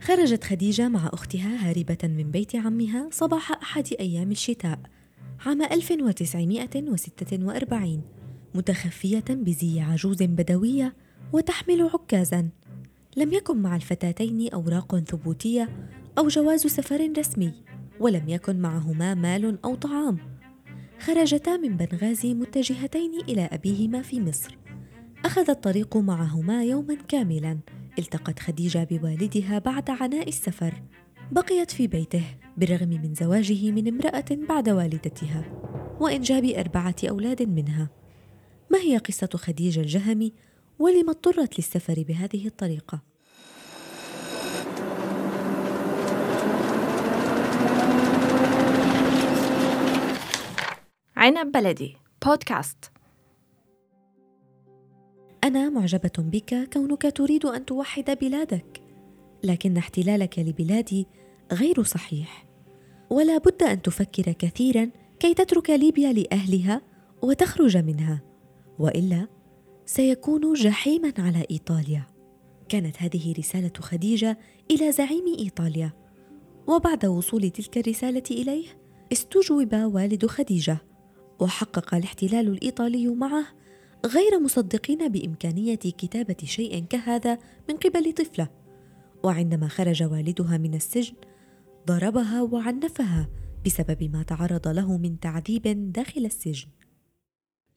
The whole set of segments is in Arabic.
خرجت خديجة مع أختها هاربة من بيت عمها صباح أحد أيام الشتاء عام 1946 متخفية بزي عجوز بدوية وتحمل عكازا. لم يكن مع الفتاتين أوراق ثبوتية أو جواز سفر رسمي ولم يكن معهما مال أو طعام. خرجتا من بنغازي متجهتين إلى أبيهما في مصر. أخذ الطريق معهما يوما كاملا. التقت خديجة بوالدها بعد عناء السفر. بقيت في بيته بالرغم من زواجه من امرأة بعد والدتها وإنجاب أربعة أولاد منها. ما هي قصة خديجة الجهمي؟ ولم اضطرت للسفر بهذه الطريقة؟ عنب بلدي بودكاست. أنا معجبة بك كونك تريد أن توحد بلادك لكن احتلالك لبلادي غير صحيح. ولا بد أن تفكر كثيرا كي تترك ليبيا لأهلها وتخرج منها وإلا سيكون جحيما على إيطاليا. كانت هذه رسالة خديجة إلى زعيم إيطاليا. وبعد وصول تلك الرسالة إليه استجوب والد خديجة وحقق الاحتلال الإيطالي معه غير مصدقين بإمكانية كتابة شيء كهذا من قبل طفلة وعندما خرج والدها من السجن ضربها وعنفها بسبب ما تعرض له من تعذيب داخل السجن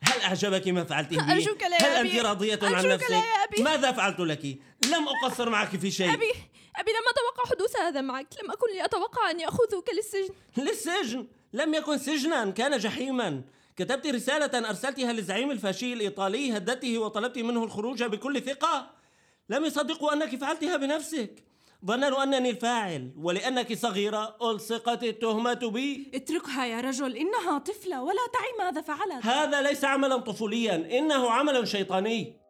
هل أعجبك ما فعلته بي؟ أرجوك لا يا هل أبي. أنت راضية عن أرجوك نفسك؟ لا يا أبي. ماذا فعلت لك؟ لم أقصر معك في شيء أبي أبي لم أتوقع حدوث هذا معك لم أكن لأتوقع أن يأخذوك للسجن للسجن لم يكن سجنا كان جحيما كتبت رسالة أرسلتها للزعيم الفاشي الإيطالي هددته وطلبت منه الخروج بكل ثقة. لم يصدقوا أنك فعلتها بنفسك. ظننوا أنني الفاعل ولأنك صغيرة ألصقت التهمة بي. اتركها يا رجل إنها طفلة ولا تعي ماذا فعلت. هذا ليس عملا طفوليا إنه عمل شيطاني.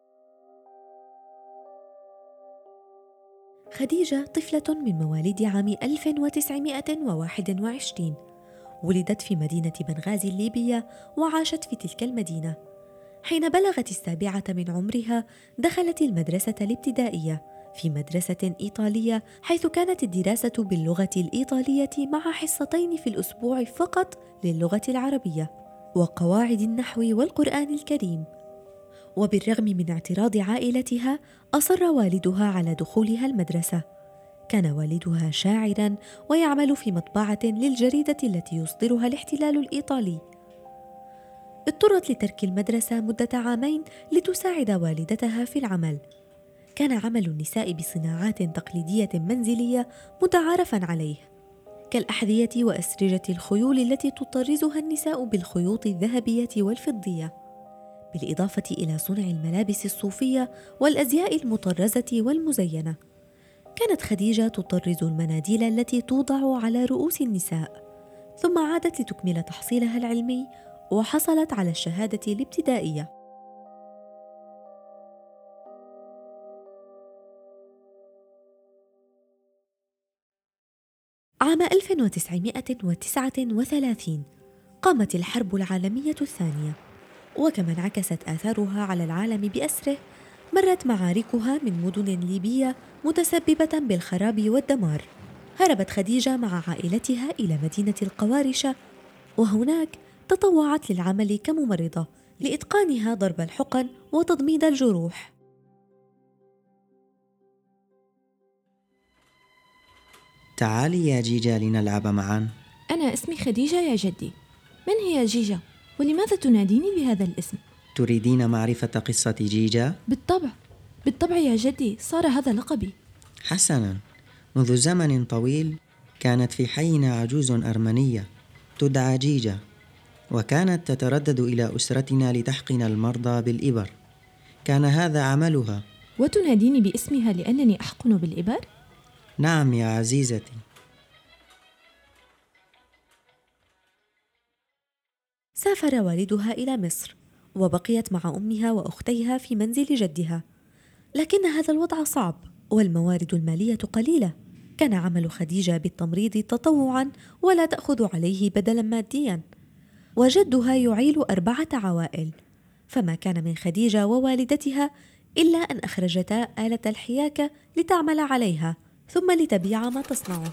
خديجة طفلة من مواليد عام 1921 ولدت في مدينة بنغازي الليبية وعاشت في تلك المدينة. حين بلغت السابعة من عمرها دخلت المدرسة الابتدائية في مدرسة إيطالية حيث كانت الدراسة باللغة الإيطالية مع حصتين في الأسبوع فقط للغة العربية وقواعد النحو والقرآن الكريم. وبالرغم من اعتراض عائلتها أصر والدها على دخولها المدرسة. كان والدها شاعرا ويعمل في مطبعة للجريدة التي يصدرها الاحتلال الإيطالي. اضطرت لترك المدرسة مدة عامين لتساعد والدتها في العمل. كان عمل النساء بصناعات تقليدية منزلية متعارفا عليه. كالأحذية وأسرجة الخيول التي تطرزها النساء بالخيوط الذهبية والفضية. بالإضافة إلى صنع الملابس الصوفية والأزياء المطرزة والمزينة. كانت خديجة تطرز المناديل التي توضع على رؤوس النساء ثم عادت لتكمل تحصيلها العلمي وحصلت على الشهادة الابتدائية. عام 1939 قامت الحرب العالمية الثانية وكما انعكست آثارها على العالم بأسره مرت معاركها من مدن ليبية متسببة بالخراب والدمار هربت خديجة مع عائلتها إلى مدينة القوارشة وهناك تطوعت للعمل كممرضة لإتقانها ضرب الحقن وتضميد الجروح تعالي يا جيجا لنلعب معا أنا اسمي خديجة يا جدي من هي جيجا؟ ولماذا تناديني بهذا الاسم؟ تريدين معرفة قصة جيجا؟ بالطبع. بالطبع يا جدي صار هذا لقبي. حسنا. منذ زمن طويل كانت في حينا عجوز أرمنية تدعى جيجا وكانت تتردد إلى أسرتنا لتحقن المرضى بالإبر. كان هذا عملها. وتناديني باسمها لأنني أحقن بالإبر؟ نعم يا عزيزتي. سافر والدها إلى مصر. وبقيت مع أمها وأختيها في منزل جدها. لكن هذا الوضع صعب والموارد المالية قليلة. كان عمل خديجة بالتمريض تطوعا ولا تأخذ عليه بدلا ماديا. وجدها يعيل أربعة عوائل. فما كان من خديجة ووالدتها إلا أن أخرجتا آلة الحياكة لتعمل عليها ثم لتبيع ما تصنعه.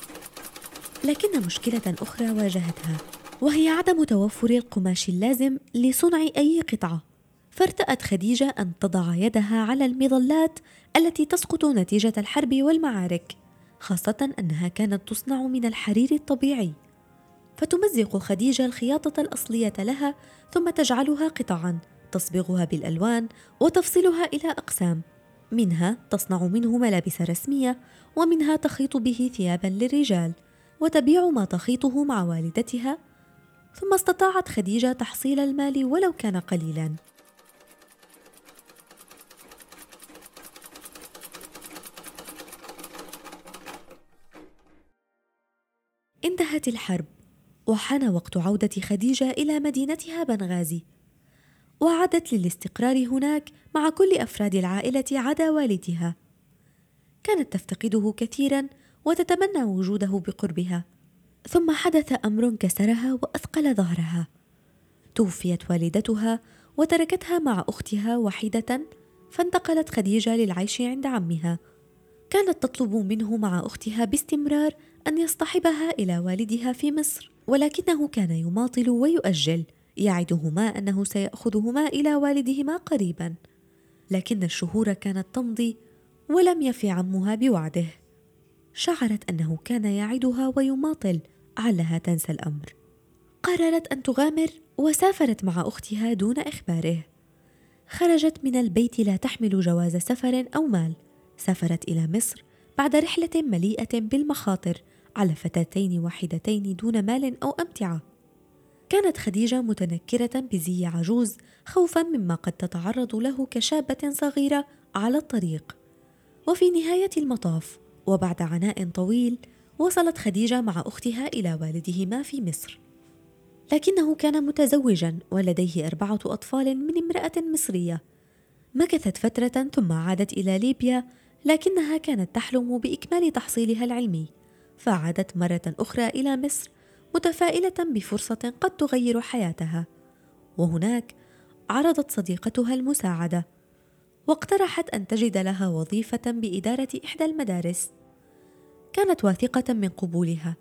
لكن مشكلة أخرى واجهتها. وهي عدم توفر القماش اللازم لصنع أي قطعة. فارتأت خديجة أن تضع يدها على المظلات التي تسقط نتيجة الحرب والمعارك خاصة أنها كانت تصنع من الحرير الطبيعي. فتمزق خديجة الخياطة الأصلية لها ثم تجعلها قطعا تصبغها بالألوان وتفصلها إلى أقسام. منها تصنع منه ملابس رسمية ومنها تخيط به ثيابا للرجال وتبيع ما تخيطه مع والدتها ثم استطاعت خديجة تحصيل المال ولو كان قليلا. انتهت الحرب وحان وقت عودة خديجة إلى مدينتها بنغازي. وعادت للاستقرار هناك مع كل أفراد العائلة عدا والدها. كانت تفتقده كثيرا وتتمنى وجوده بقربها. ثم حدث أمر كسرها وأثقل ظهرها. توفيت والدتها وتركتها مع أختها وحيدة فانتقلت خديجة للعيش عند عمها. كانت تطلب منه مع أختها باستمرار أن يصطحبها إلى والدها في مصر ولكنه كان يماطل ويؤجل يعدهما أنه سيأخذهما إلى والدهما قريبا. لكن الشهور كانت تمضي ولم يف عمها بوعده. شعرت أنه كان يعدها ويماطل علها تنسى الأمر. قررت أن تغامر وسافرت مع أختها دون إخباره. خرجت من البيت لا تحمل جواز سفر أو مال. سافرت إلى مصر بعد رحلة مليئة بالمخاطر على فتاتين واحدتين دون مال أو أمتعة. كانت خديجة متنكرة بزي عجوز خوفا مما قد تتعرض له كشابة صغيرة على الطريق. وفي نهاية المطاف وبعد عناء طويل وصلت خديجة مع أختها إلى والدهما في مصر. لكنه كان متزوجا ولديه أربعة أطفال من امرأة مصرية. مكثت فترة ثم عادت إلى ليبيا لكنها كانت تحلم بإكمال تحصيلها العلمي. فعادت مرة أخرى إلى مصر متفائلة بفرصة قد تغير حياتها. وهناك عرضت صديقتها المساعدة. واقترحت أن تجد لها وظيفة بإدارة إحدى المدارس. كانت واثقة من قبولها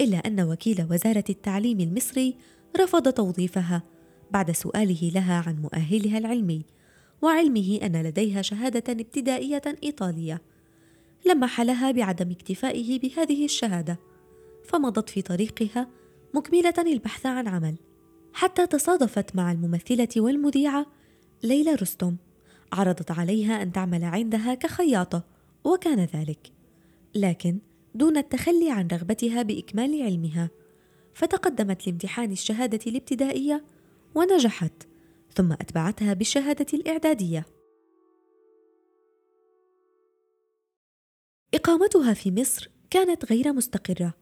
إلا أن وكيل وزارة التعليم المصري رفض توظيفها بعد سؤاله لها عن مؤهلها العلمي وعلمه أن لديها شهادة ابتدائية إيطالية لمح لها بعدم اكتفائه بهذه الشهادة فمضت في طريقها مكملة البحث عن عمل. حتى تصادفت مع الممثلة والمذيعة ليلى رستم عرضت عليها أن تعمل عندها كخياطة وكان ذلك. لكن دون التخلي عن رغبتها بإكمال علمها فتقدمت لامتحان الشهادة الابتدائية ونجحت ثم أتبعتها بالشهادة الإعدادية. إقامتها في مصر كانت غير مستقرة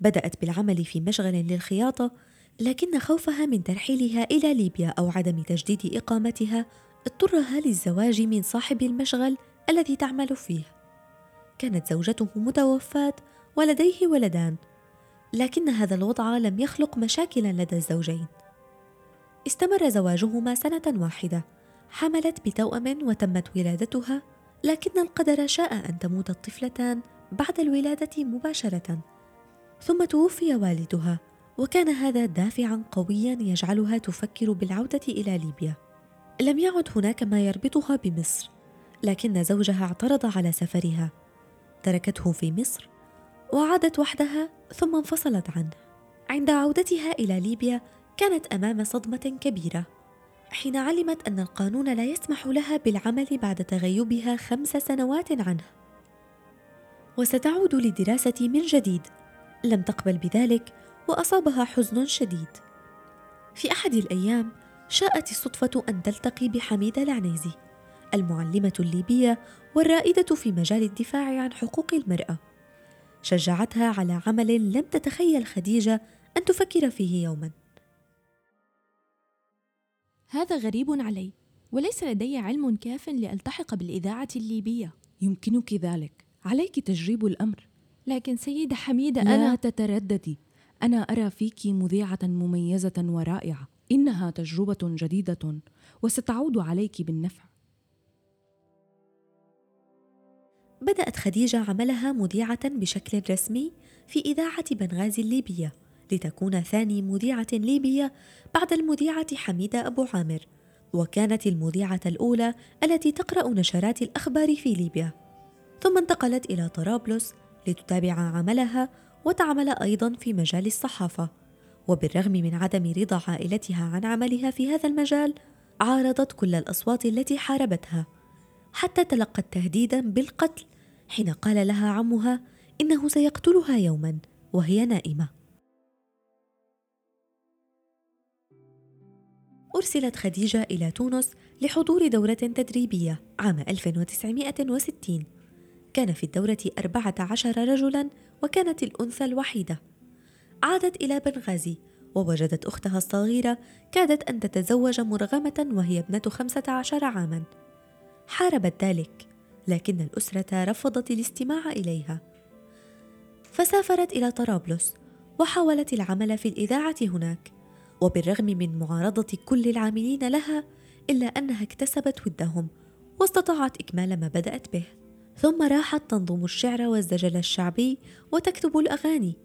بدأت بالعمل في مشغل للخياطة لكن خوفها من ترحيلها إلى ليبيا أو عدم تجديد إقامتها اضطرها للزواج من صاحب المشغل الذي تعمل فيه. كانت زوجته متوفاة ولديه ولدان لكن هذا الوضع لم يخلق مشاكلا لدى الزوجين. استمر زواجهما سنة واحدة حملت بتوأم وتمت ولادتها لكن القدر شاء أن تموت الطفلتان بعد الولادة مباشرة. ثم توفي والدها وكان هذا دافعا قويا يجعلها تفكر بالعودة إلى ليبيا. لم يعد هناك ما يربطها بمصر لكن زوجها اعترض على سفرها. تركته في مصر وعادت وحدها ثم انفصلت عنه. عند عودتها إلى ليبيا كانت أمام صدمة كبيرة حين علمت أن القانون لا يسمح لها بالعمل بعد تغيبها خمس سنوات عنه. وستعود للدراسه من جديد لم تقبل بذلك وأصابها حزن شديد. في أحد الأيام شاءت الصدفة أن تلتقي بحميده العنيزي. المعلمة الليبية والرائدة في مجال الدفاع عن حقوق المرأة. شجعتها على عمل لم تتخيل خديجة أن تفكر فيه يوما. هذا غريب علي وليس لدي علم كاف لألتحق بالإذاعة الليبية. يمكنك ذلك. عليك تجريب الأمر. لكن سيدة حميدة لا أنا تترددي. أنا أرى فيك مذيعة مميزة ورائعة. إنها تجربة جديدة وستعود عليك بالنفع. بدأت خديجة عملها مذيعة بشكل رسمي في إذاعة بنغازي الليبية لتكون ثاني مذيعة ليبية بعد المذيعة حميدة أبو عامر وكانت المذيعة الأولى التي تقرأ نشرات الأخبار في ليبيا. ثم انتقلت إلى طرابلس لتتابع عملها وتعمل أيضا في مجال الصحافة. وبالرغم من عدم رضا عائلتها عن عملها في هذا المجال عارضت كل الأصوات التي حاربتها. حتى تلقت تهديدا بالقتل حين قال لها عمها إنه سيقتلها يوما وهي نائمة. أرسلت خديجة إلى تونس لحضور دورة تدريبية عام 1960 كان في الدورة أربعة عشر رجلا وكانت الأنثى الوحيدة. عادت إلى بنغازي ووجدت أختها الصغيرة كادت أن تتزوج مرغمة وهي ابنة خمسة عشر عاما. حاربت ذلك. لكن الأسرة رفضت الاستماع إليها. فسافرت إلى طرابلس وحاولت العمل في الإذاعة هناك وبالرغم من معارضة كل العاملين لها إلا أنها اكتسبت ودهم واستطاعت إكمال ما بدأت به. ثم راحت تنظم الشعر والزجل الشعبي وتكتب الأغاني.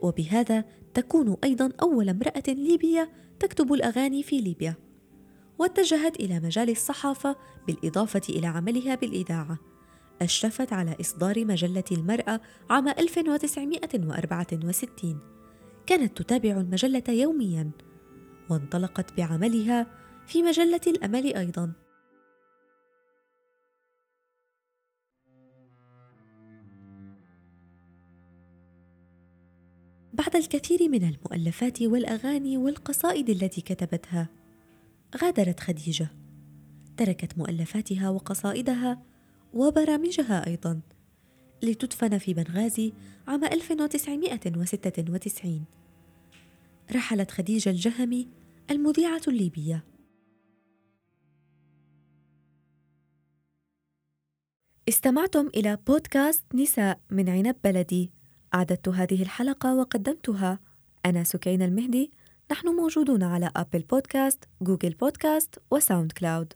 وبهذا تكون أيضا أول امرأة ليبية تكتب الأغاني في ليبيا. واتجهت إلى مجال الصحافة بالإضافة إلى عملها بالإذاعة. أشرفت على إصدار مجلة المرأة عام 1964 كانت تتابع المجلة يومياً. وانطلقت بعملها في مجلة الأمل أيضاً. بعد الكثير من المؤلفات والأغاني والقصائد التي كتبتها غادرت خديجة. تركت مؤلفاتها وقصائدها وبرامجها أيضا. لتدفن في بنغازي عام 1996 رحلت خديجة الجهمي المذيعة الليبية. استمعتم إلى بودكاست نساء من عنب بلدي. أعددت هذه الحلقة وقدمتها أنا سكينة المهدي. نحن موجودون على Apple Podcast، Google Podcast و SoundCloud